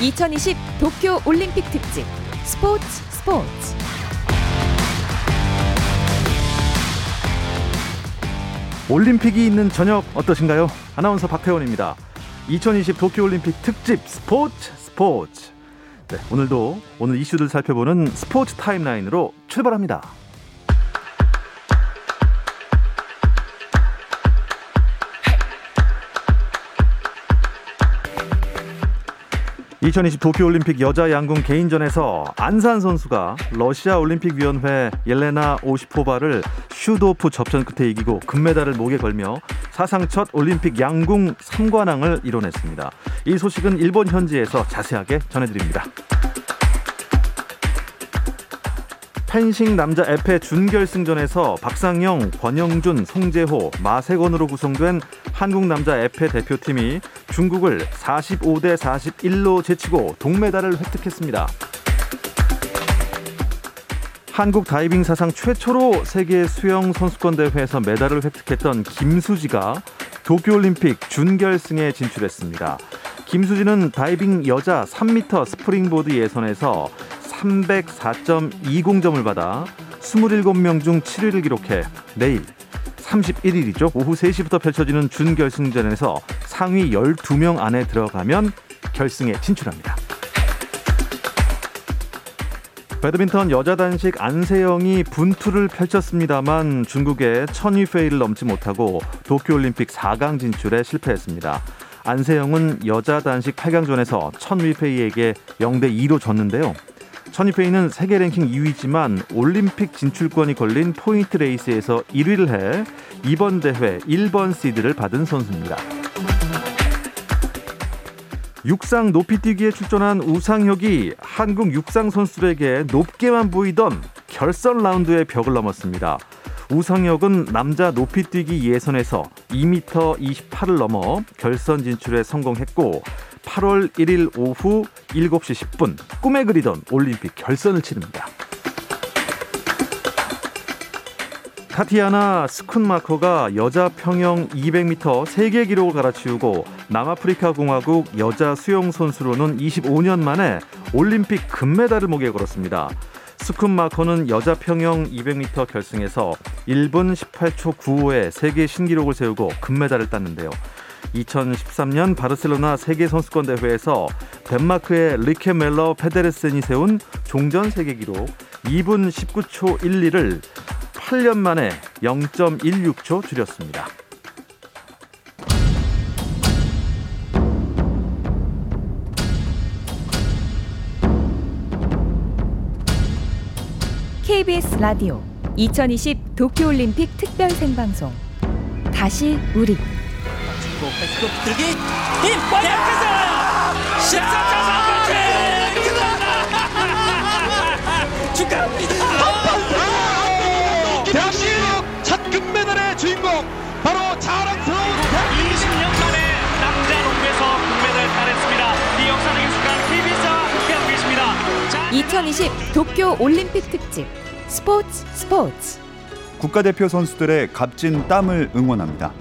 2020 도쿄 올림픽 특집 스포츠 스포츠 올림픽이 있는 저녁 어떠신가요? 아나운서 박태원입니다. 2020 도쿄 올림픽 특집 스포츠 스포츠. 네, 오늘도 오늘 이슈들 살펴보는 스포츠 타임라인으로 출발합니다. 2020 도쿄올림픽 여자 양궁 개인전에서 안산 선수가 러시아 올림픽위원회 옐레나 오시포바를 슈도프 접전 끝에 이기고 금메달을 목에 걸며 사상 첫 올림픽 양궁 3관왕을 이뤄냈습니다. 이 소식은 일본 현지에서 자세하게 전해드립니다. 펜싱 남자 에페 준결승전에서 박상영, 권영준, 송재호, 마세건으로 구성된 한국 남자 에페 대표팀이 중국을 45대 41로 제치고 동메달을 획득했습니다. 한국 다이빙 사상 최초로 세계 수영 선수권 대회에서 메달을 획득했던 김수지가 도쿄올림픽 준결승에 진출했습니다. 김수지는 다이빙 여자 3m 스프링보드 예선에서 304.20점을 받아 27명 중 7위를 기록해 내일 31일이죠. 오후 3시부터 펼쳐지는 준결승전에서 상위 12명 안에 들어가면 결승에 진출합니다. 배드민턴 여자 단식 안세영이 분투를 펼쳤습니다만 중국의 천위 페이를 넘지 못하고 도쿄올림픽 4강 진출에 실패했습니다. 안세영은 여자 단식 8강전에서 천위 페이에게 0대 2로 졌는데요. 천이페이는 세계 랭킹 2위지만 올림픽 진출권이 걸린 포인트 레이스에서 1위를 해 이번 대회 1번 시드를 받은 선수입니다. 육상 높이뛰기에 출전한 우상혁이 한국 육상 선수들에게 높게만 보이던 결선 라운드의 벽을 넘었습니다. 우상혁은 남자 높이뛰기 예선에서 2m 28을 넘어 결선 진출에 성공했고 8월 1일 오후 7시 10분 꿈에 그리던 올림픽 결선을 치릅니다. 타티아나 스쿤마커가 여자 평영 200m 세계 기록을 갈아치우고 남아프리카 공화국 여자 수영 선수로는 25년 만에 올림픽 금메달을 목에 걸었습니다. 스쿤마커는 여자 평영 200m 결승에서 1분 18초 95의 세계 신기록을 세우고 금메달을 땄는데요. 2013년 바르셀로나 세계 선수권 대회에서 덴마크의 리케 멜러 페데레센이 세운 종전 세계 기록 2분 19초 12를 8년 만에 0.16초 줄였습니다. KBS 라디오 2020 도쿄올림픽 특별 생방송 다시 우리 또 패스도 들기 힘 대학에서 14차 3번째 축하합니다 대한민국 첫 금메달의 주인공 바로 자랑스러운 20년 만에 남자 농구에서 금메달 따냈습니다. 이 역사적인 순간 KBS와 함께하고 계십니다. 자, 2020 도쿄 올림픽 특집 스포츠 스포츠 국가대표 선수들의 값진 땀을 응원합니다.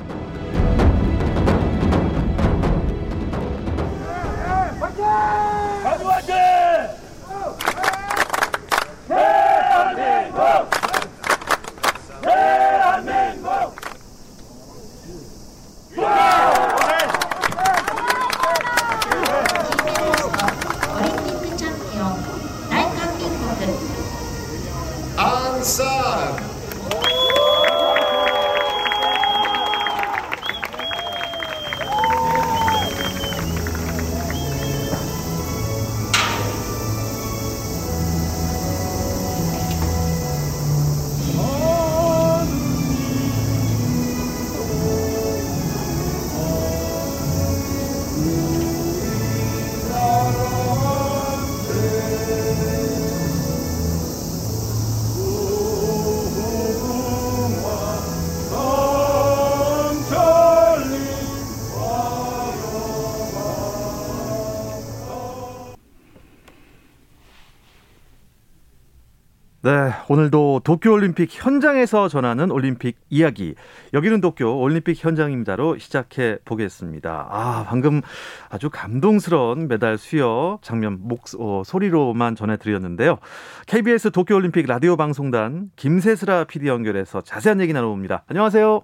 네, 오늘도 도쿄올림픽 현장에서 전하는 올림픽 이야기. 여기는 도쿄 올림픽 현장입니다로 시작해 보겠습니다. 아, 방금 아주 감동스러운 메달 수여 장면 목 어, 소리로만 전해드렸는데요. KBS 도쿄올림픽 라디오 방송단 김세슬아 PD 연결해서 자세한 얘기 나눠봅니다. 안녕하세요.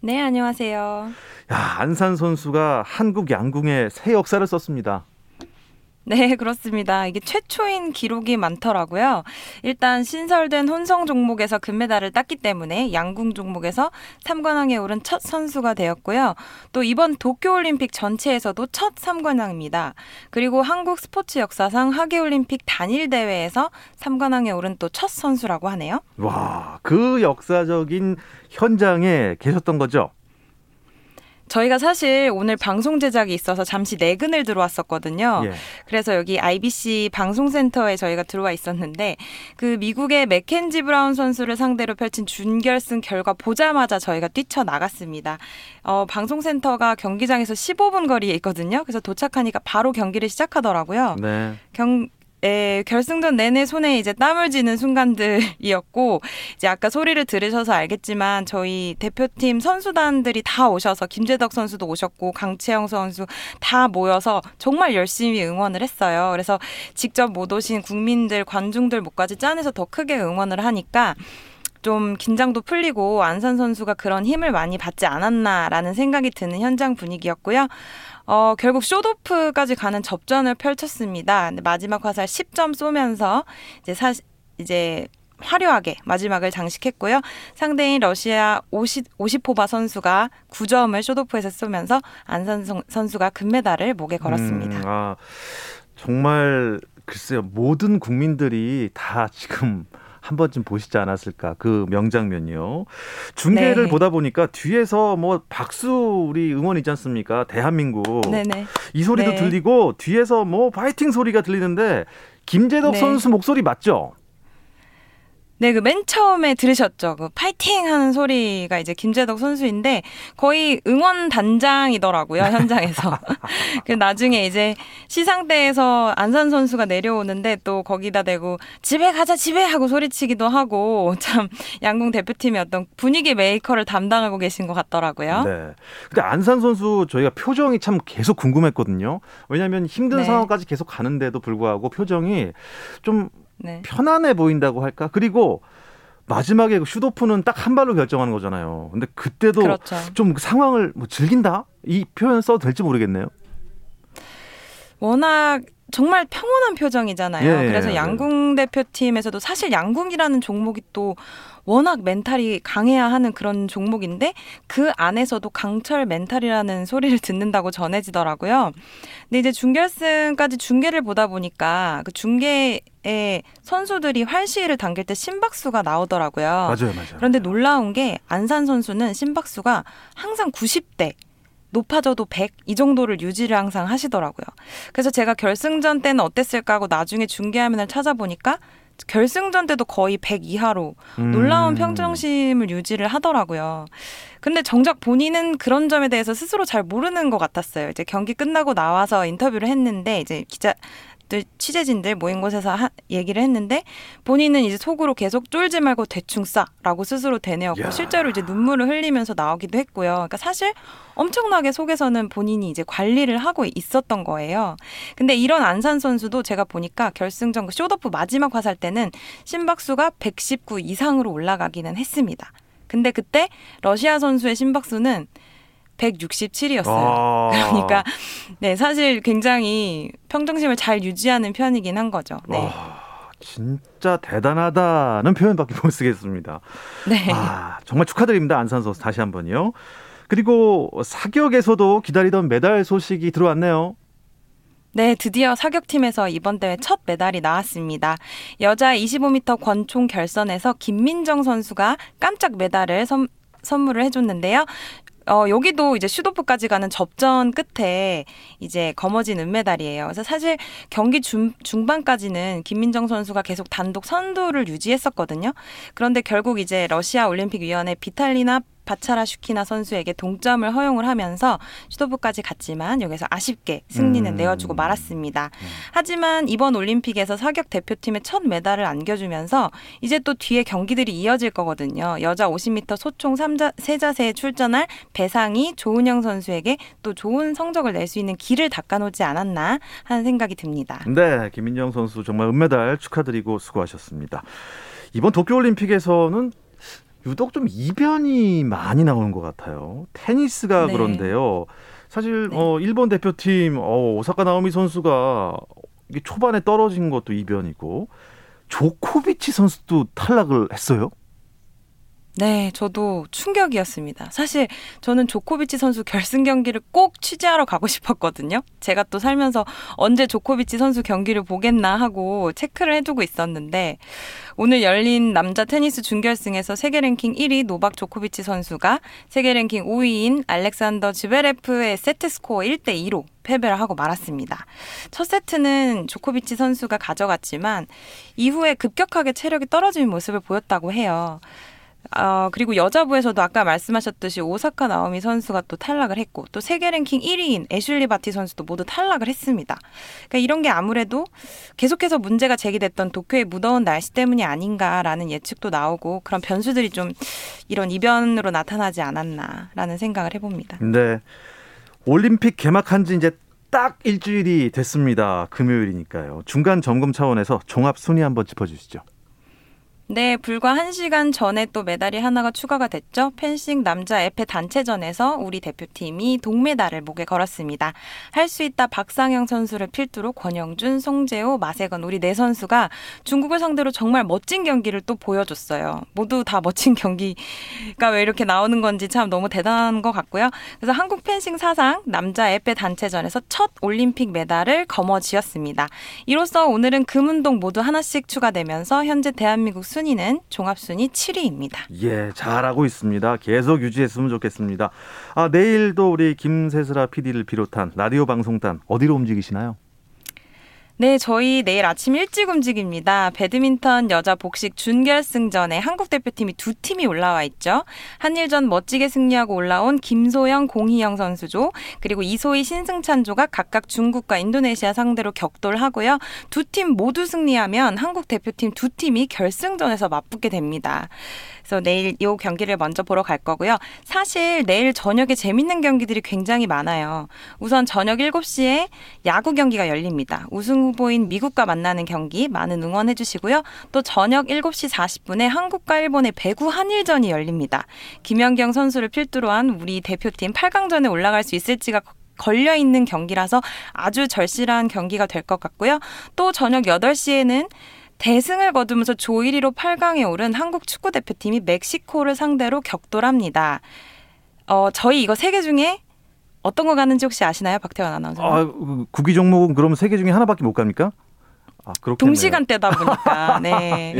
네, 안녕하세요. 야, 안산 선수가 한국 양궁의 새 역사를 썼습니다. 네, 그렇습니다. 이게 최초인 기록이 많더라고요. 일단 신설된 혼성 종목에서 금메달을 땄기 때문에 양궁 종목에서 3관왕에 오른 첫 선수가 되었고요. 또 이번 도쿄올림픽 전체에서도 첫 3관왕입니다. 그리고 한국 스포츠 역사상 하계올림픽 단일 대회에서 3관왕에 오른 또 첫 선수라고 하네요. 와, 그 역사적인 현장에 계셨던 거죠? 저희가 사실 오늘 방송 제작이 있어서 잠시 내근을 들어왔었거든요. 예. 그래서 여기 IBC 방송센터에 저희가 들어와 있었는데 그 미국의 맥켄지 브라운 선수를 상대로 펼친 준결승 결과 보자마자 저희가 뛰쳐나갔습니다. 어, 방송센터가 경기장에서 15분 거리에 있거든요. 그래서 도착하니까 바로 경기를 시작하더라고요. 네. 경 에, 결승전 내내 손에 이제 땀을 쥐는 순간들이었고 이제 아까 소리를 들으셔서 알겠지만 저희 대표팀 선수단들이 다 오셔서 김재덕 선수도 오셨고 강채영 선수 다 모여서 정말 열심히 응원을 했어요. 그래서 직접 못 오신 국민들 관중들 목까지 짠해서 더 크게 응원을 하니까 좀 긴장도 풀리고 안산 선수가 그런 힘을 많이 받지 않았나라는 생각이 드는 현장 분위기였고요. 어, 결국 쇼도프까지 가는 접전을 펼쳤습니다. 마지막 화살 10점 쏘면서 이제 사 이제 화려하게 마지막을 장식했고요. 상대인 러시아 50, 50호바 선수가 9점을 쇼도프에서 쏘면서 안산 선수가 금메달을 목에 걸었습니다. 음, 아, 정말 글쎄요. 모든 국민들이 다 지금 한 번쯤 보시지 않았을까 그 명장면이요. 중계를 네. 보다 보니까 뒤에서 뭐 박수 우리 응원 있지 않습니까? 대한민국 네네. 이 소리도 네. 들리고 뒤에서 뭐 파이팅 소리가 들리는데 김제덕 네. 선수 목소리 맞죠? 네, 그 맨 처음에 들으셨죠. 그 파이팅 하는 소리가 이제 김제덕 선수인데 거의 응원 단장이더라고요, 현장에서. 그 나중에 이제 시상대에서 안산 선수가 내려오는데 또 거기다 대고 집에 가자, 집에 하고 소리치기도 하고 참 양궁 대표팀의 어떤 분위기 메이커를 담당하고 계신 것 같더라고요. 네. 근데 안산 선수 저희가 표정이 참 계속 궁금했거든요. 왜냐하면 힘든 네. 상황까지 계속 가는데도 불구하고 표정이 좀 네. 편안해 보인다고 할까? 그리고 마지막에 그 슈도프는 딱 한 발로 결정하는 거잖아요. 근데 그때도 그렇죠. 좀 상황을 뭐 즐긴다? 이 표현 써도 될지 모르겠네요. 워낙 정말 평온한 표정이잖아요. 예, 예, 그래서 예. 양궁 대표팀에서도 사실 양궁이라는 종목이 또 워낙 멘탈이 강해야 하는 그런 종목인데 그 안에서도 강철 멘탈이라는 소리를 듣는다고 전해지더라고요. 근데 이제 준결승까지 중계를 보다 보니까 그 중계 에 선수들이 활시위를 당길 때 심박수가 나오더라고요. 맞아요, 맞아요. 그런데 놀라운 게 안산 선수는 심박수가 항상 90대 높아져도 100 이 정도를 유지를 항상 하시더라고요. 그래서 제가 결승전 때는 어땠을까 하고 나중에 중계화면을 찾아보니까 결승전 때도 거의 100 이하로 음. 놀라운 평정심을 유지를 하더라고요. 근데 정작 본인은 그런 점에 대해서 스스로 잘 모르는 것 같았어요. 이제 경기 끝나고 나와서 인터뷰를 했는데 이제 기자 들 취재진들 모인 곳에서 하, 얘기를 했는데 본인은 이제 속으로 계속 쫄지 말고 대충 싸라고 스스로 되뇌었고 야. 실제로 이제 눈물을 흘리면서 나오기도 했고요. 그러니까 사실 엄청나게 속에서는 본인이 이제 관리를 하고 있었던 거예요. 근데 이런 안산 선수도 제가 보니까 결승전 그 쇼더프 마지막 화살 때는 심박수가 119 이상으로 올라가기는 했습니다. 근데 그때 러시아 선수의 심박수는 167이었어요. 아. 그러니까 네 사실 굉장히 평정심을 잘 유지하는 편이긴 한 거죠. 네, 와, 진짜 대단하다는 표현밖에 못 쓰겠습니다. 네. 아, 정말 축하드립니다. 안산 선수 다시 한번요. 그리고 사격에서도 기다리던 메달 소식이 들어왔네요. 네, 드디어 사격팀에서 이번 대회 첫 메달이 나왔습니다. 여자 25m 권총 결선에서 김민정 선수가 깜짝 메달을 선, 선물을 해줬는데요. 어, 여기도 이제 슈도프까지 가는 접전 끝에 이제 거머쥔 은메달이에요. 그래서 사실 경기 중, 중반까지는 김민정 선수가 계속 단독 선두를 유지했었거든요. 그런데 결국 이제 러시아 올림픽 위원회 비탈리나 바차라 슈키나 선수에게 동점을 허용을 하면서 슈도프까지 갔지만 여기서 아쉽게 승리는 음. 내어주고 말았습니다. 하지만 이번 올림픽에서 사격 대표팀의 첫 메달을 안겨주면서 이제 또 뒤에 경기들이 이어질 거거든요. 여자 50m 소총 3자, 세 자세에 출전할 배상이 조은영 선수에게 또 좋은 성적을 낼 수 있는 길을 닦아놓지 않았나 하는 생각이 듭니다. 네, 김민정 선수 정말 은메달 축하드리고 수고하셨습니다. 이번 도쿄올림픽에서는 유독 좀 이변이 많이 나오는 것 같아요. 테니스가 네. 그런데요. 사실 네. 어, 일본 대표팀 어, 오사카 나오미 선수가 이게 초반에 떨어진 것도 이변이고 조코비치 선수도 탈락을 했어요. 네, 저도 충격이었습니다. 사실 저는 조코비치 선수 결승 경기를 꼭 취재하러 가고 싶었거든요. 제가 또 살면서 언제 조코비치 선수 경기를 보겠나 하고 체크를 해두고 있었는데 오늘 열린 남자 테니스 준결승에서 세계 랭킹 1위 노박 조코비치 선수가 세계 랭킹 5위인 알렉산더 즈베레프에 세트 스코어 1대 2로 패배를 하고 말았습니다. 첫 세트는 조코비치 선수가 가져갔지만 이후에 급격하게 체력이 떨어지는 모습을 보였다고 해요. 어, 그리고 여자부에서도 아까 말씀하셨듯이 오사카 나오미 선수가 또 탈락을 했고 또 세계 랭킹 1위인 애슐리 바티 선수도 모두 탈락을 했습니다. 그러니까 이런 게 아무래도 계속해서 문제가 제기됐던 도쿄의 무더운 날씨 때문이 아닌가라는 예측도 나오고 그런 변수들이 좀 이런 이변으로 나타나지 않았나라는 생각을 해봅니다. 네. 올림픽 개막한 지 이제 딱 일주일이 됐습니다. 금요일이니까요. 중간 점검 차원에서 종합 순위 한번 짚어주시죠. 네, 불과 한시간 전에 또 메달이 하나가 추가가 됐죠. 펜싱 남자 에페 단체전에서 우리 대표팀이 동메달을 목에 걸었습니다. 할 수 있다 박상영 선수를 필두로 권영준, 송재호, 마세건 우리 네 선수가 중국을 상대로 정말 멋진 경기를 또 보여줬어요. 모두 다 멋진 경기가 왜 이렇게 나오는 건지 참 너무 대단한 것 같고요. 그래서 한국 펜싱 사상 남자 에페 단체전에서 첫 올림픽 메달을 거머쥐었습니다. 이로써 오늘은 금운동 모두 하나씩 추가되면서 현재 대한민국 순 위는 종합순위 7위입니다. 예, 잘하고 있습니다. 계속 유지했으면 좋겠습니다. 아, 내일도 우리 김세슬아 PD를 비롯한 라디오 방송단 어디로 움직이시나요? 네, 저희 내일 아침 일찍 움직입니다. 배드민턴 여자 복식 준결승전에 한국 대표팀이 두 팀이 올라와 있죠. 한일전 멋지게 승리하고 올라온 김소영, 공희영 선수조, 그리고 이소희, 신승찬조가 각각 중국과 인도네시아 상대로 격돌하고요. 두 팀 모두 승리하면 한국 대표팀 두 팀이 결승전에서 맞붙게 됩니다. 그래서 내일 이 경기를 먼저 보러 갈 거고요. 사실 내일 저녁에 재밌는 경기들이 굉장히 많아요. 우선 저녁 7시에 야구 경기가 열립니다. 우승 후보인 미국과 만나는 경기 많은 응원해 주시고요. 또 저녁 7시 40분에 한국과 일본의 배구 한일전이 열립니다. 김연경 선수를 필두로 한 우리 대표팀 8강전에 올라갈 수 있을지가 걸려 있는 경기라서 아주 절실한 경기가 될 것 같고요. 또 저녁 8시에는 대승을 거두면서 조 1위로 8강에 오른 한국 축구 대표팀이 멕시코를 상대로 격돌합니다. 어, 저희 이거 세 개 중에 어떤 거 가는지 혹시 아시나요, 박태원 아나운서? 아, 그 구기 종목은 그러면 세개 중에 하나밖에 못 갑니까? 아. 동시간대다 보니까 네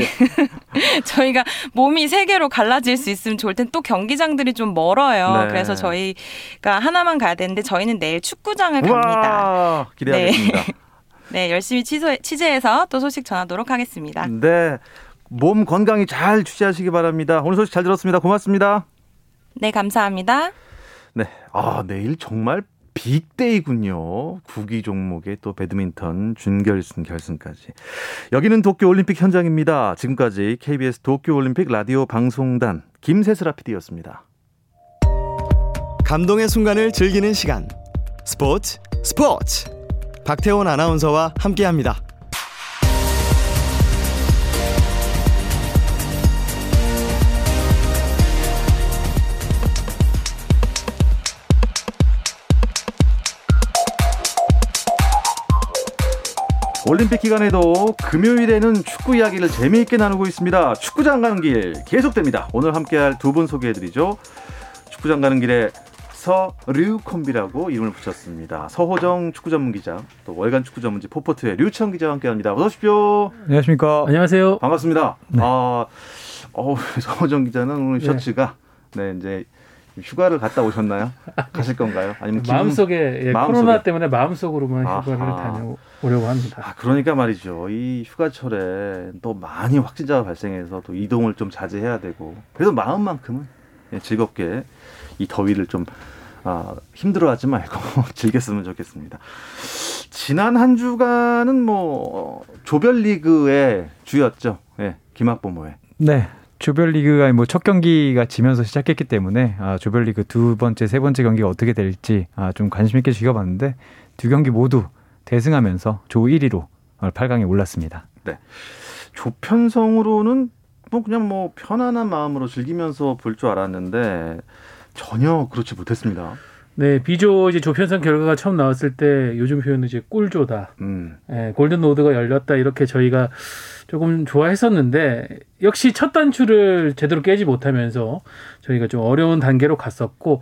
저희가 몸이 세 개로 갈라질 수 있으면 좋을 텐데 또 경기장들이 좀 멀어요. 네. 그래서 저희가 하나만 가야 되는데 저희는 내일 축구장을 갑니다. 우와, 기대하겠습니다. 네 열심히 취소, 취재해서 또 소식 전하도록 하겠습니다. 네. 몸 건강히 잘 취재하시기 바랍니다. 오늘 소식 잘 들었습니다. 고맙습니다. 네 감사합니다. 네. 아, 내일 정말 빅데이군요. 구기 종목의 또 배드민턴 준결승 결승까지. 여기는 도쿄 올림픽 현장입니다. 지금까지 KBS 도쿄 올림픽 라디오 방송단 김세슬아 PD였습니다. 감동의 순간을 즐기는 시간 스포츠 스포츠 박태원 아나운서와 함께합니다. 올림픽 기간에도 금요일에는 축구 이야기를 재미있게 나누고 있습니다. 축구장 가는 길 계속됩니다. 오늘 함께할 두 분 소개해드리죠. 축구장 가는 길에 서류콤비라고 이름을 붙였습니다. 서호정 축구 전문 기자, 또 월간 축구 전문지 포포트의 류청 기자와 함께합니다. 어서 오십시오. 안녕하십니까. 안녕하세요. 반갑습니다. 아, 어, 서호정 기자는 오늘 네. 셔츠가 네 이제 휴가를 갔다 오셨나요? 가실 건가요? 아니면 기분- 마음속에 예, 마음속에. 코로나 때문에 마음속으로만 휴가를 아하. 다녀오려고 합니다. 아, 그러니까 말이죠. 이 휴가철에 또 많이 확진자가 발생해서 또 이동을 좀 자제해야 되고 그래도 마음만큼은 예, 즐겁게 이 더위를 좀 아, 힘들어하지 말고 즐겼으면 좋겠습니다. 지난 한 주간은 뭐 조별리그의 주였죠. 예, 김학범호의. 네. 조별리그가 뭐 첫 경기가 지면서 시작했기 때문에 아, 조별리그 두 번째, 세 번째 경기가 어떻게 될지 아, 좀 관심 있게 지켜봤는데 두 경기 모두 대승하면서 조 1위로 8강에 올랐습니다. 네. 조편성으로는 뭐 그냥 뭐 편안한 마음으로 즐기면서 볼 줄 알았는데 전혀 그렇지 못했습니다. 네, 비조 이제 조편성 결과가 처음 나왔을 때 요즘 표현은 이제 꿀조다. 음. 예, 골든 로드가 열렸다 이렇게 저희가 조금 좋아했었는데 역시 첫 단추를 제대로 깨지 못하면서 저희가 좀 어려운 단계로 갔었고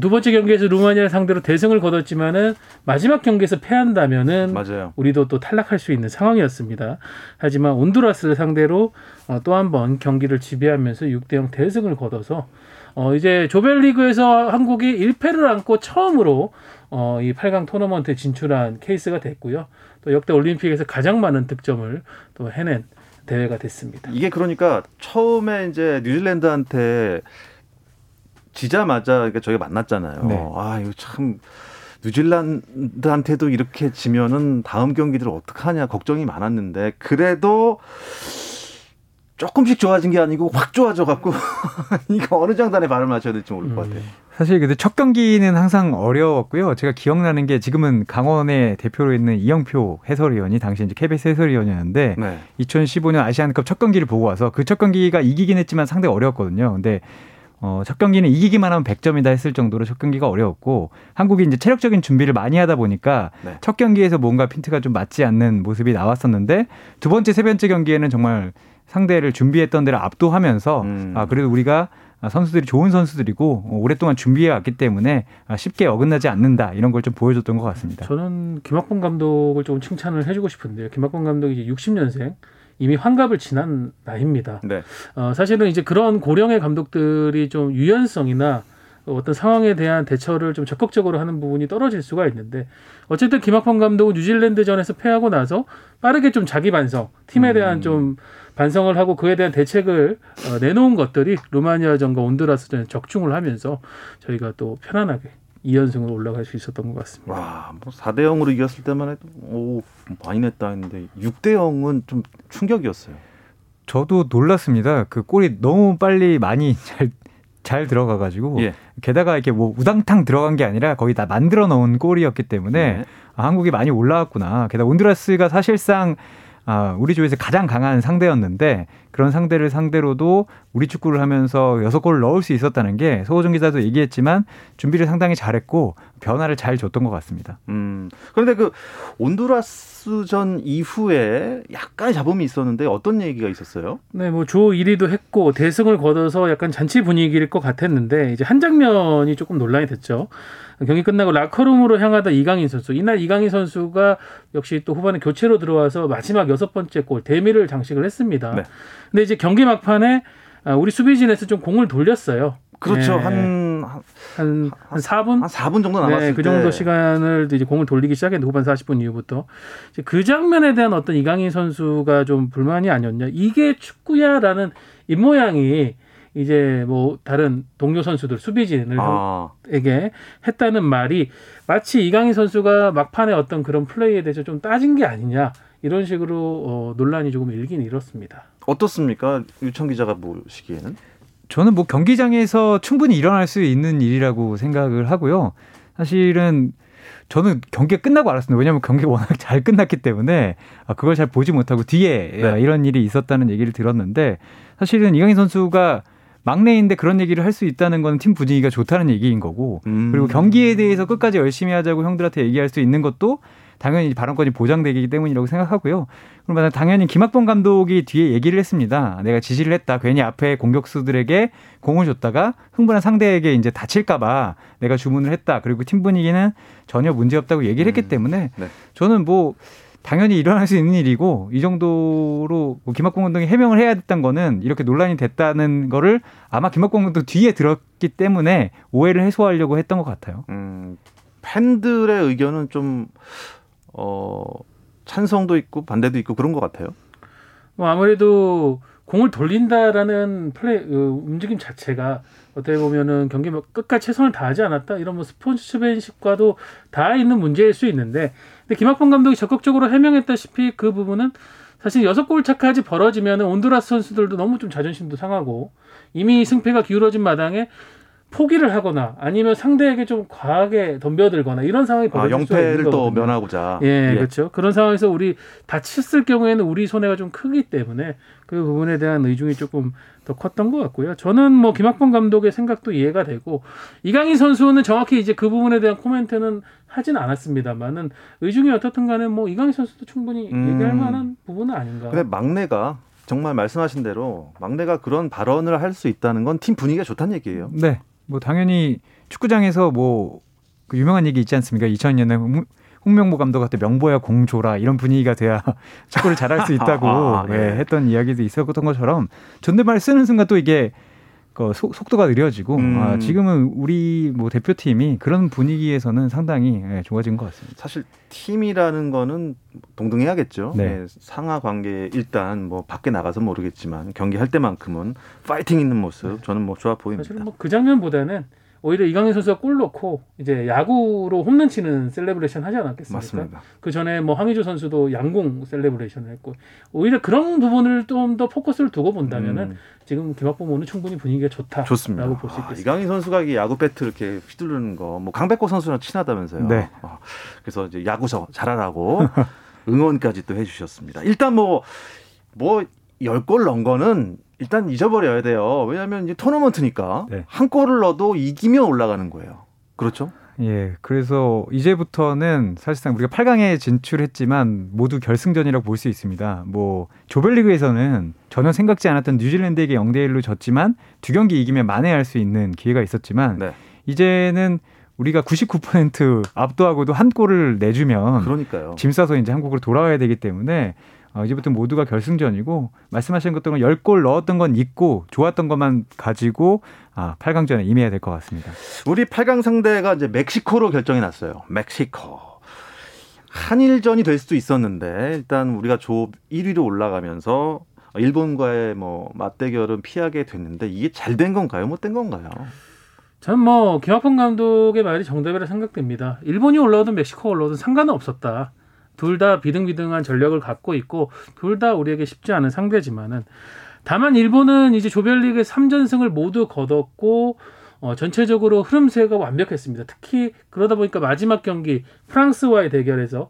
두 번째 경기에서 루마니아 상대로 대승을 거뒀지만은 마지막 경기에서 패한다면은 맞아요. 우리도 또 탈락할 수 있는 상황이었습니다. 하지만 온두라스를 상대로 어, 또한 번 경기를 지배하면서 6대 0 대승을 거둬서 어, 이제 조별리그에서 한국이 1패를 안고 처음으로 어, 이 8강 토너먼트에 진출한 케이스가 됐고요. 또 역대 올림픽에서 가장 많은 득점을 또 해낸 대회가 됐습니다. 이게 그러니까 처음에 이제 뉴질랜드한테 지자마자 그러니까 저희가 만났잖아요. 네. 아, 이거 참 뉴질랜드한테도 이렇게 지면은 다음 경기들 어떡하냐 걱정이 많았는데 그래도 조금씩 좋아진 게 아니고 확 좋아져 갖고 이거 어느 장단에 발을 맞춰야 될지 모를 것 같아요. 사실 근데 첫 경기는 항상 어려웠고요. 제가 기억나는 게 지금은 강원의 대표로 있는 이영표 해설위원이 당시 이제 KBS 해설위원이었는데 네. 2015년 아시안컵 첫 경기를 보고 와서 그 첫 경기가 이기긴 했지만 상당히 어려웠거든요. 근데 어, 첫 경기는 이기기만 하면 100점이다 했을 정도로 첫 경기가 어려웠고 한국이 이제 체력적인 준비를 많이 하다 보니까 네. 첫 경기에서 뭔가 핀트가 좀 맞지 않는 모습이 나왔었는데 두 번째 세 번째 경기에는 정말 상대를 준비했던 대로 압도하면서 음. 아 그래도 우리가 선수들이 좋은 선수들이고 어, 오랫동안 준비해 왔기 때문에 아, 쉽게 어긋나지 않는다 이런 걸 좀 보여줬던 것 같습니다. 저는 김학범 감독을 조금 칭찬을 해주고 싶은데요. 김학범 감독이 이제 60년생 이미 환갑을 지난 나이입니다. 네. 어, 사실은 이제 그런 고령의 감독들이 좀 유연성이나 어떤 상황에 대한 대처를 좀 적극적으로 하는 부분이 떨어질 수가 있는데 어쨌든 김학범 감독은 뉴질랜드전에서 패하고 나서 빠르게 좀 자기 반성, 팀에 대한 음. 좀 반성을 하고 그에 대한 대책을 어, 내놓은 것들이 루마니아전과 온두라스전에 적중을 하면서 저희가 또 편안하게 2연승으로 올라갈 수 있었던 것 같습니다. 와, 뭐 4대 0으로 이겼을 때만 해도 오, 많이 냈다 했는데 6대 0은 좀 충격이었어요. 저도 놀랐습니다. 그 골이 너무 빨리 많이 잘, 잘 들어가가지고. 예. 게다가 이렇게 뭐 우당탕 들어간 게 아니라 거의 다 만들어 놓은 골이었기 때문에 네. 아, 한국이 많이 올라왔구나. 게다가 온두라스가 사실상 아, 우리 조에서 가장 강한 상대였는데 그런 상대를 상대로도 우리 축구를 하면서 여섯 골을 넣을 수 있었다는 게 소호정 기자도 얘기했지만 준비를 상당히 잘했고 변화를 잘 줬던 것 같습니다. 음. 그런데 그 온두라스전 이후에 약간의 잡음이 있었는데 어떤 얘기가 있었어요? 네, 뭐 조 1위도 했고 대승을 거둬서 약간 잔치 분위기일 것 같았는데 이제 한 장면이 조금 논란이 됐죠. 경기 끝나고 라커룸으로 향하다 이강인 선수. 이날 이강인 선수가 역시 또 후반에 교체로 들어와서 마지막 여섯 번째 골 대미를 장식을 했습니다. 네. 근데 이제 경기 막판에 아, 우리 수비진에서 좀 공을 돌렸어요. 그렇죠. 네. 한, 한, 한 4분? 한 4분 정도 남았을 네, 그 때. 정도 시간을 이제 공을 돌리기 시작했는데 후반 40분 이후부터 이제 그 장면에 대한 어떤 이강인 선수가 좀 불만이 아니었냐 이게 축구야라는 입 모양이 이제 뭐 다른 동료 선수들 수비진을 아. 에게 했다는 말이 마치 이강인 선수가 막판에 어떤 그런 플레이에 대해서 좀 따진 게 아니냐 이런 식으로 어, 논란이 조금 일긴 일었습니다. 어떻습니까? 유청 기자가 보시기에는? 저는 뭐 경기장에서 충분히 일어날 수 있는 일이라고 생각을 하고요. 사실은 저는 경기가 끝나고 알았습니다. 왜냐하면 경기가 워낙 잘 끝났기 때문에 아, 그걸 잘 보지 못하고 뒤에 네. 이런 일이 있었다는 얘기를 들었는데 사실은 이강인 선수가 막내인데 그런 얘기를 할 수 있다는 건 팀 분위기가 좋다는 얘기인 거고 음. 그리고 경기에 대해서 끝까지 열심히 하자고 형들한테 얘기할 수 있는 것도 당연히 발언권이 보장되기 때문이라고 생각하고요. 그러면 당연히 김학범 감독이 뒤에 얘기를 했습니다. 내가 지시를 했다. 괜히 앞에 공격수들에게 공을 줬다가 흥분한 상대에게 이제 다칠까봐 내가 주문을 했다. 그리고 팀 분위기는 전혀 문제 없다고 얘기를 했기 때문에 네. 저는 뭐 당연히 일어날 수 있는 일이고 이 정도로 뭐 김학범 감독이 해명을 해야 됐던 거는 이렇게 논란이 됐다는 거를 아마 김학범 감독 뒤에 들었기 때문에 오해를 해소하려고 했던 것 같아요. 음, 팬들의 의견은 좀 어, 찬성도 있고 반대도 있고 그런 것 같아요. 뭐 아무래도 공을 돌린다라는 플레이 어, 움직임 자체가 어떻게 보면은 경기 뭐 끝까지 최선을 다하지 않았다 이런 뭐 스포츠맨십과도 다 있는 문제일 수 있는데 근데 김학범 감독이 적극적으로 해명했다시피 그 부분은 사실 여섯 골 차까지 벌어지면은 온두라스 선수들도 너무 좀 자존심도 상하고 이미 승패가 기울어진 마당에 포기를 하거나 아니면 상대에게 좀 과하게 덤벼들거나 이런 상황이 아, 벌어질 수가 있는 영패를 또. 면하고자. 예, 그렇죠. 그런 상황에서 우리 다쳤을 경우에는 우리 손해가 좀 크기 때문에 그 부분에 대한 의중이 조금 더 컸던 것 같고요. 저는 뭐 김학범 감독의 생각도 이해가 되고 이강인 선수는 정확히 이제 그 부분에 대한 코멘트는 하진 않았습니다만은 의중이 어떻든 간에 뭐 이강인 선수도 충분히 음. 얘기할 만한 부분은 아닌가. 근데 막내가 정말 말씀하신 대로 막내가 그런 발언을 할 수 있다는 건 팀 분위기가 좋다는 얘기예요. 네. 뭐 당연히 축구장에서 뭐 그 유명한 얘기 있지 않습니까? 2000년에 홍, 홍명보 감독한테 명보야 공조라 이런 분위기가 돼야 축구를 잘할 수 있다고 아, 예. 예, 했던 이야기도 있었던 것처럼 존댓말 쓰는 순간 또 이게 그 속, 속도가 느려지고 음. 아, 지금은 우리 뭐 대표팀이 그런 분위기에서는 상당히 예, 좋아진 것 같습니다. 사실 팀이라는 거는 동등해야겠죠. 네. 예, 상하 관계 일단 뭐 밖에 나가서 모르겠지만 경기할 때만큼은 파이팅 있는 모습 저는 뭐 좋아 보입니다. 사실은 뭐 그 장면보다는 오히려 이강인 선수가 골 넣고 이제 야구로 홈런 치는 celebration 하지 않았겠습니까? 맞습니다. 그 전에 뭐 황의조 선수도 양궁 celebration을 했고 오히려 그런 부분을 좀 더 포커스를 두고 본다면은 음. 지금 김학범호는 충분히 분위기가 좋다라고 좋습니다. 볼 수 아, 있겠습니다. 이강인 선수가 이 야구 배트 이렇게 휘두르는 거, 뭐 강백호 선수랑 친하다면서요. 네. 어, 그래서 이제 야구서 잘하라고 응원까지 또 해주셨습니다. 일단 뭐뭐 열골 넣은 거는 일단 잊어버려야 돼요. 왜냐하면 이제 토너먼트니까 네. 한 골을 넣어도 이기면 올라가는 거예요. 그렇죠? 예, 그래서 이제부터는 사실상 우리가 8강에 진출했지만 모두 결승전이라고 볼 수 있습니다. 뭐 조별리그에서는 전혀 생각지 않았던 뉴질랜드에게 0대 1로 졌지만 두 경기 이기면 만회할 수 있는 기회가 있었지만 네. 이제는 우리가 99% 압도하고도 한 골을 내주면 그러니까요. 짐 싸서 이제 한국으로 돌아와야 되기 때문에 어, 이제부터 모두가 결승전이고 말씀하신 것처럼 10골 넣었던 건 잊고 좋았던 것만 가지고 아, 8강전에 임해야 될 것 같습니다. 우리 8강 상대가 이제 멕시코로 결정이 났어요. 멕시코. 한일전이 될 수도 있었는데 일단 우리가 조 1위로 올라가면서 일본과의 뭐 맞대결은 피하게 됐는데 이게 잘 된 건가요? 못 된 건가요? 저는 뭐 김학범 감독의 말이 정답이라 생각됩니다. 일본이 올라오든 멕시코가 올라오든 상관은 없었다. 둘 다 비등비등한 전력을 갖고 있고 둘 다 우리에게 쉽지 않은 상대지만은 다만 일본은 이제 조별리그 3전승을 모두 거뒀고 어, 전체적으로 흐름세가 완벽했습니다. 특히 그러다 보니까 마지막 경기 프랑스와의 대결에서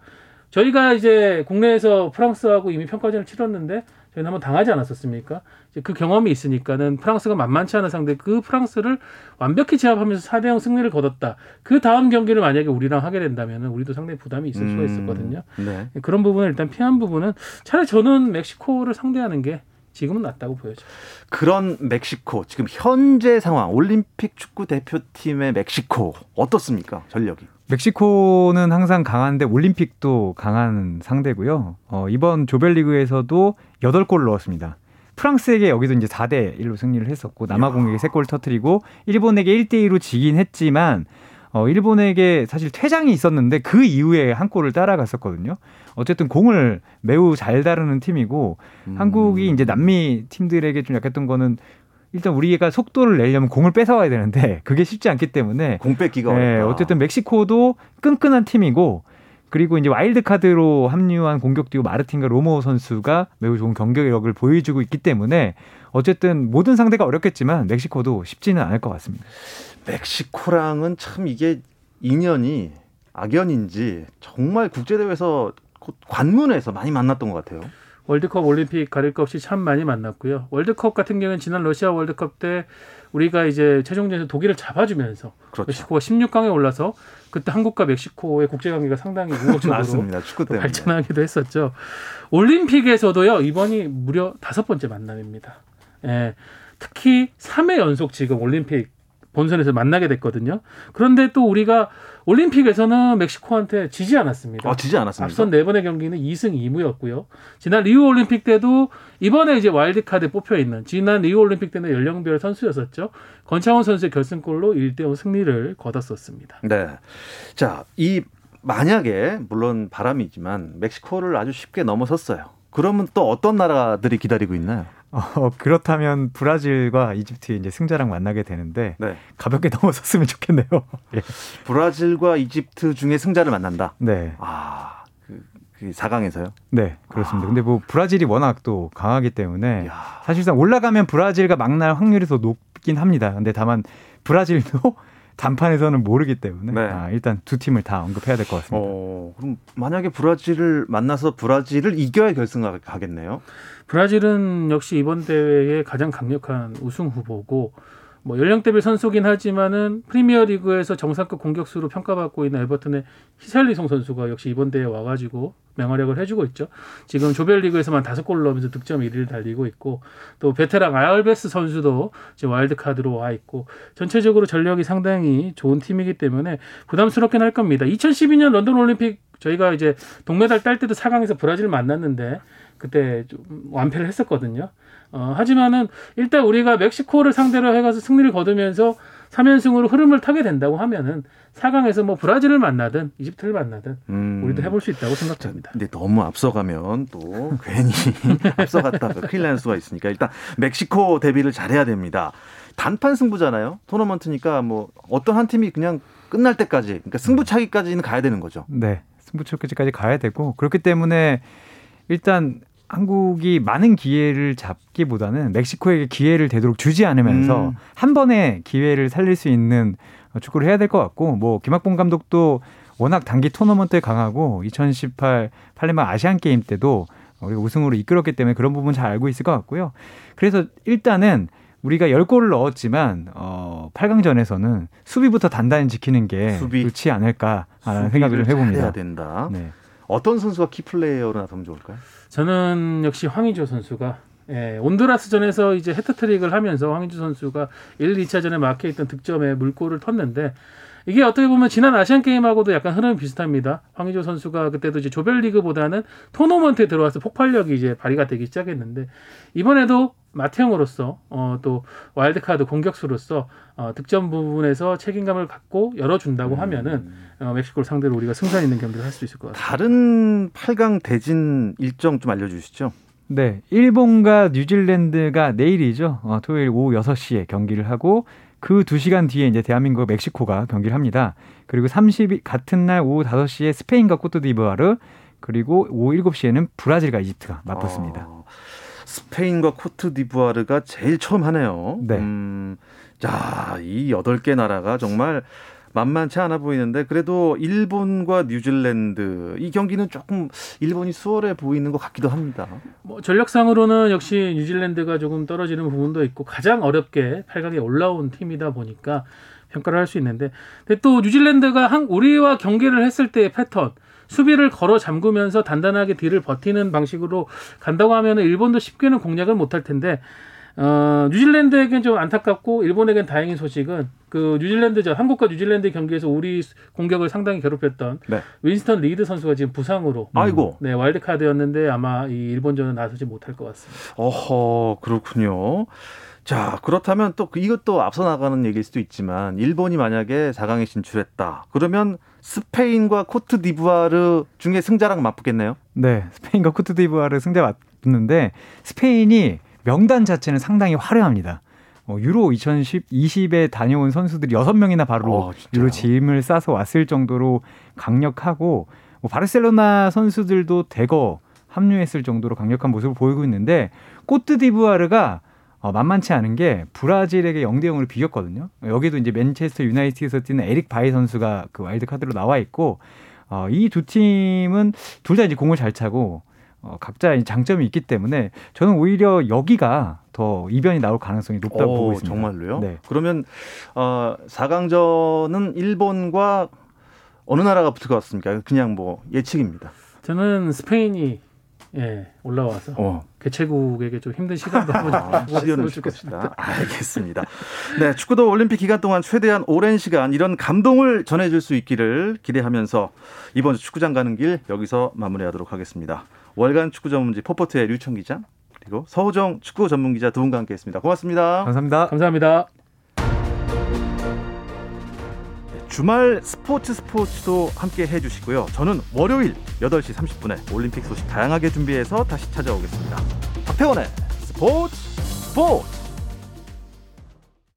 저희가 이제 국내에서 프랑스하고 이미 평가전을 치렀는데 저희는 한번 당하지 않았었습니까? 이제 그 경험이 있으니까는 프랑스가 만만치 않은 상대 그 프랑스를 완벽히 제압하면서 4대 0 승리를 거뒀다. 그 다음 경기를 만약에 우리랑 하게 된다면 우리도 상당히 부담이 있을 수가 음, 있었거든요. 네. 그런 부분을 일단 피한 부분은 차라리 저는 멕시코를 상대하는 게 지금은 낫다고 보여져요. 그런 멕시코 지금 현재 상황 올림픽 축구 대표팀의 멕시코 어떻습니까? 전력이. 멕시코는 항상 강한데 올림픽도 강한 상대고요. 어, 이번 조별리그에서도 8골 넣었습니다. 프랑스에게 여기도 이제 4대 1로 승리를 했었고 남아공에게 3골 터트리고 일본에게 1대 2로 지긴 했지만 어, 일본에게 사실 퇴장이 있었는데 그 이후에 한 골을 따라갔었거든요. 어쨌든 공을 매우 잘 다루는 팀이고 음. 한국이 이제 남미 팀들에게 좀 약했던 거는 일단 우리가 속도를 내려면 공을 뺏어와야 되는데 그게 쉽지 않기 때문에 공 뺏기가 네, 어렵다. 어쨌든 멕시코도 끈끈한 팀이고 그리고 이제 와일드 카드로 합류한 공격 듀오 마르틴과 로모 선수가 매우 좋은 경기력을 보여주고 있기 때문에 어쨌든 모든 상대가 어렵겠지만 멕시코도 쉽지는 않을 것 같습니다. 멕시코랑은 참 이게 인연이 악연인지 정말 국제대회에서 관문에서 많이 만났던 것 같아요. 월드컵, 올림픽 가릴 것 없이 참 많이 만났고요. 월드컵 같은 경우는 지난 러시아 월드컵 때 우리가 이제 최종전에서 독일을 잡아주면서 그렇죠. 멕시코가 16강에 올라서 그때 한국과 멕시코의 국제 관계가 상당히 우호적으로. 발전하기도 했었죠. 올림픽에서도요 이번이 무려 다섯 번째 만남입니다. 예, 특히 3회 연속 지금 올림픽 본선에서 만나게 됐거든요. 그런데 또 우리가 올림픽에서는 멕시코한테 지지 않았습니다. 아, 지지 않았습니다. 앞선 네 번의 경기는 2승 2무였고요. 지난 리우 올림픽 때도 이번에 이제 와일드카드에 뽑혀 있는 지난 리우 올림픽 때는 연령별 선수였었죠. 권창훈 선수의 결승골로 1대0 승리를 거뒀었습니다. 네. 자, 이 만약에 물론 바람이지만 멕시코를 아주 쉽게 넘어섰어요. 그러면 또 어떤 나라들이 기다리고 있나요? 어, 그렇다면 브라질과 이집트 이제 승자랑 만나게 되는데 네. 가볍게 넘어섰으면 좋겠네요. 예. 브라질과 이집트 중에 승자를 만난다. 네. 아, 그, 그 4강에서요? 네, 그렇습니다. 근데 뭐 브라질이 워낙 또 강하기 때문에 사실상 올라가면 브라질과 막날 확률이 더 높긴 합니다. 근데 다만 브라질도 단판에서는 모르기 때문에 아, 일단 두 팀을 다 언급해야 될 것 같습니다. 어, 그럼 만약에 브라질을 만나서 브라질을 이겨야 결승을 가겠네요. 브라질은 역시 이번 대회의 가장 강력한 우승 후보고 뭐 연령대별 선수긴 하지만은 프리미어 리그에서 정상급 공격수로 평가받고 있는 에버튼의 히살리송 선수가 역시 이번 대회에 와가지고 맹활약을 해주고 있죠. 지금 조별 리그에서만 다섯 골 넣으면서 득점 1위를 달리고 있고 또 베테랑 알베스 선수도 지금 와일드카드로 와 있고 전체적으로 전력이 상당히 좋은 팀이기 때문에 부담스럽긴 할 겁니다. 2012년 런던 올림픽 저희가 이제 동메달 딸 때도 4강에서 브라질 만났는데 그때 좀 완패를 했었거든요. 어, 하지만은 일단 우리가 멕시코를 상대로 해가서 승리를 거두면서 3연승으로 흐름을 타게 된다고 하면은 4강에서 뭐 브라질을 만나든 이집트를 만나든 음. 우리도 해볼 수 있다고 생각합니다. 근데 너무 앞서가면 또 괜히 앞서갔다가 큰일 날 수가 있으니까 일단 멕시코 대비를 잘해야 됩니다. 단판 승부잖아요. 토너먼트니까 뭐 어떤 한 팀이 그냥 끝날 때까지 그러니까 승부차기까지는 가야 되는 거죠. 네, 승부차기까지 가야 되고 그렇기 때문에 일단 한국이 많은 기회를 잡기보다는 멕시코에게 기회를 되도록 주지 않으면서 음. 한 번에 기회를 살릴 수 있는 축구를 해야 될 것 같고 뭐 김학봉 감독도 워낙 단기 토너먼트에 강하고 2018 팔레마 아시안 게임 때도 우리가 우승으로 이끌었기 때문에 그런 부분 잘 알고 있을 것 같고요. 그래서 일단은 우리가 10골을 넣었지만 어 8강전에서는 수비부터 단단히 지키는 게 수비. 좋지 않을까라는 생각을 좀 해봅니다. 해야 된다. 네. 어떤 선수가 키플레이어로 나서면 좋을까요? 저는 역시 황의조 선수가 예, 온두라스전에서 이제 해트트릭을 하면서 황의조 선수가 1, 2차전에 막혀 있던 득점에 물꼬를 텄는데 이게 어떻게 보면 지난 아시안 게임하고도 약간 흐름이 비슷합니다. 황의조 선수가 그때도 이제 조별리그보다는 토너먼트에 들어와서 폭발력이 이제 발휘가 되기 시작했는데 이번에도 마태형으로서 어, 또 와일드카드 공격수로서 어, 득점 부분에서 책임감을 갖고 열어준다고 하면은 어, 멕시코를 상대로 우리가 승산 있는 경기를 할 수 있을 것 같습니다. 다른 8강 대진 일정 좀 알려주시죠. 네, 일본과 뉴질랜드가 내일이죠. 어, 토요일 오후 6시에 경기를 하고 그 2시간 뒤에 이제 대한민국 멕시코가 경기를 합니다. 그리고 30일 같은 날 오후 5시에 스페인과 코트디부아르 그리고 오후 7시에는 브라질과 이집트가 맞붙습니다. 어, 스페인과 코트디부아르가 제일 처음 하네요. 네. 음, 자, 이 여덟 개 나라가 정말 만만치 않아 보이는데 그래도 일본과 뉴질랜드 이 경기는 조금 일본이 수월해 보이는 것 같기도 합니다. 뭐 전력상으로는 역시 뉴질랜드가 조금 떨어지는 부분도 있고 가장 어렵게 8강에 올라온 팀이다 보니까 평가를 할 수 있는데 근데 또 뉴질랜드가 한 우리와 경기를 했을 때의 패턴 수비를 걸어 잠그면서 단단하게 뒤를 버티는 방식으로 간다고 하면 일본도 쉽게는 공략을 못할 텐데 어, 뉴질랜드에겐 좀 안타깝고 일본에겐 다행인 소식은 그 뉴질랜드전 한국과 뉴질랜드 경기에서 우리 공격을 상당히 괴롭혔던 네. 윈스턴 리드 선수가 지금 부상으로 아이고. 네 와일드 카드였는데 아마 이 일본전은 나서지 못할 것 같습니다. 어허, 그렇군요. 자, 그렇다면 또 그- 이것도 앞서 나가는 얘기일 수도 있지만 일본이 만약에 4강에 진출했다. 그러면 스페인과 코트디부아르 중에 승자랑 맞붙겠네요. 네, 스페인과 코트디부아르 승자 맞붙는데 스페인이 명단 자체는 상당히 화려합니다. 어, 유로 2020에 다녀온 선수들이 6명이나 바로 어? 유로 짐을 싸서 왔을 정도로 강력하고 뭐 바르셀로나 선수들도 대거 합류했을 정도로 강력한 모습을 보이고 있는데 코트디부아르가 어, 만만치 않은 게 브라질에게 0대 0으로 비겼거든요. 여기도 이제 맨체스터 유나이티드에서 뛰는 에릭 바이 선수가 그 와일드 카드로 나와 있고 어, 이 두 팀은 둘 다 이제 공을 잘 차고 어, 각자 의 장점이 있기 때문에 저는 오히려 여기가 더 이변이 나올 가능성이 높다고 오, 보고 있습니다. 정말로요? 네. 그러면 어, 4강전은 일본과 어느 나라가 붙을 것 같습니까? 그냥 뭐 예측입니다. 저는 스페인이 예, 올라와서 어. 개최국에게 좀 힘든 시간도 한번 아, 시련을. 주겠습니다. 알겠습니다. 네, 축구도 올림픽 기간 동안 최대한 오랜 시간 이런 감동을 전해줄 수 있기를 기대하면서 이번 주 축구장 가는 길 여기서 마무리하도록 하겠습니다. 월간 축구 전문지 포포트의 류청 기자 그리고 서호정 축구 전문 기자 두 분과 함께했습니다. 고맙습니다. 감사합니다. 감사합니다. 주말 스포츠 스포츠도 함께 해주시고요. 저는 월요일 8시 30분에 올림픽 소식 다양하게 준비해서 다시 찾아오겠습니다. 박태원의 스포츠 스포츠 스포츠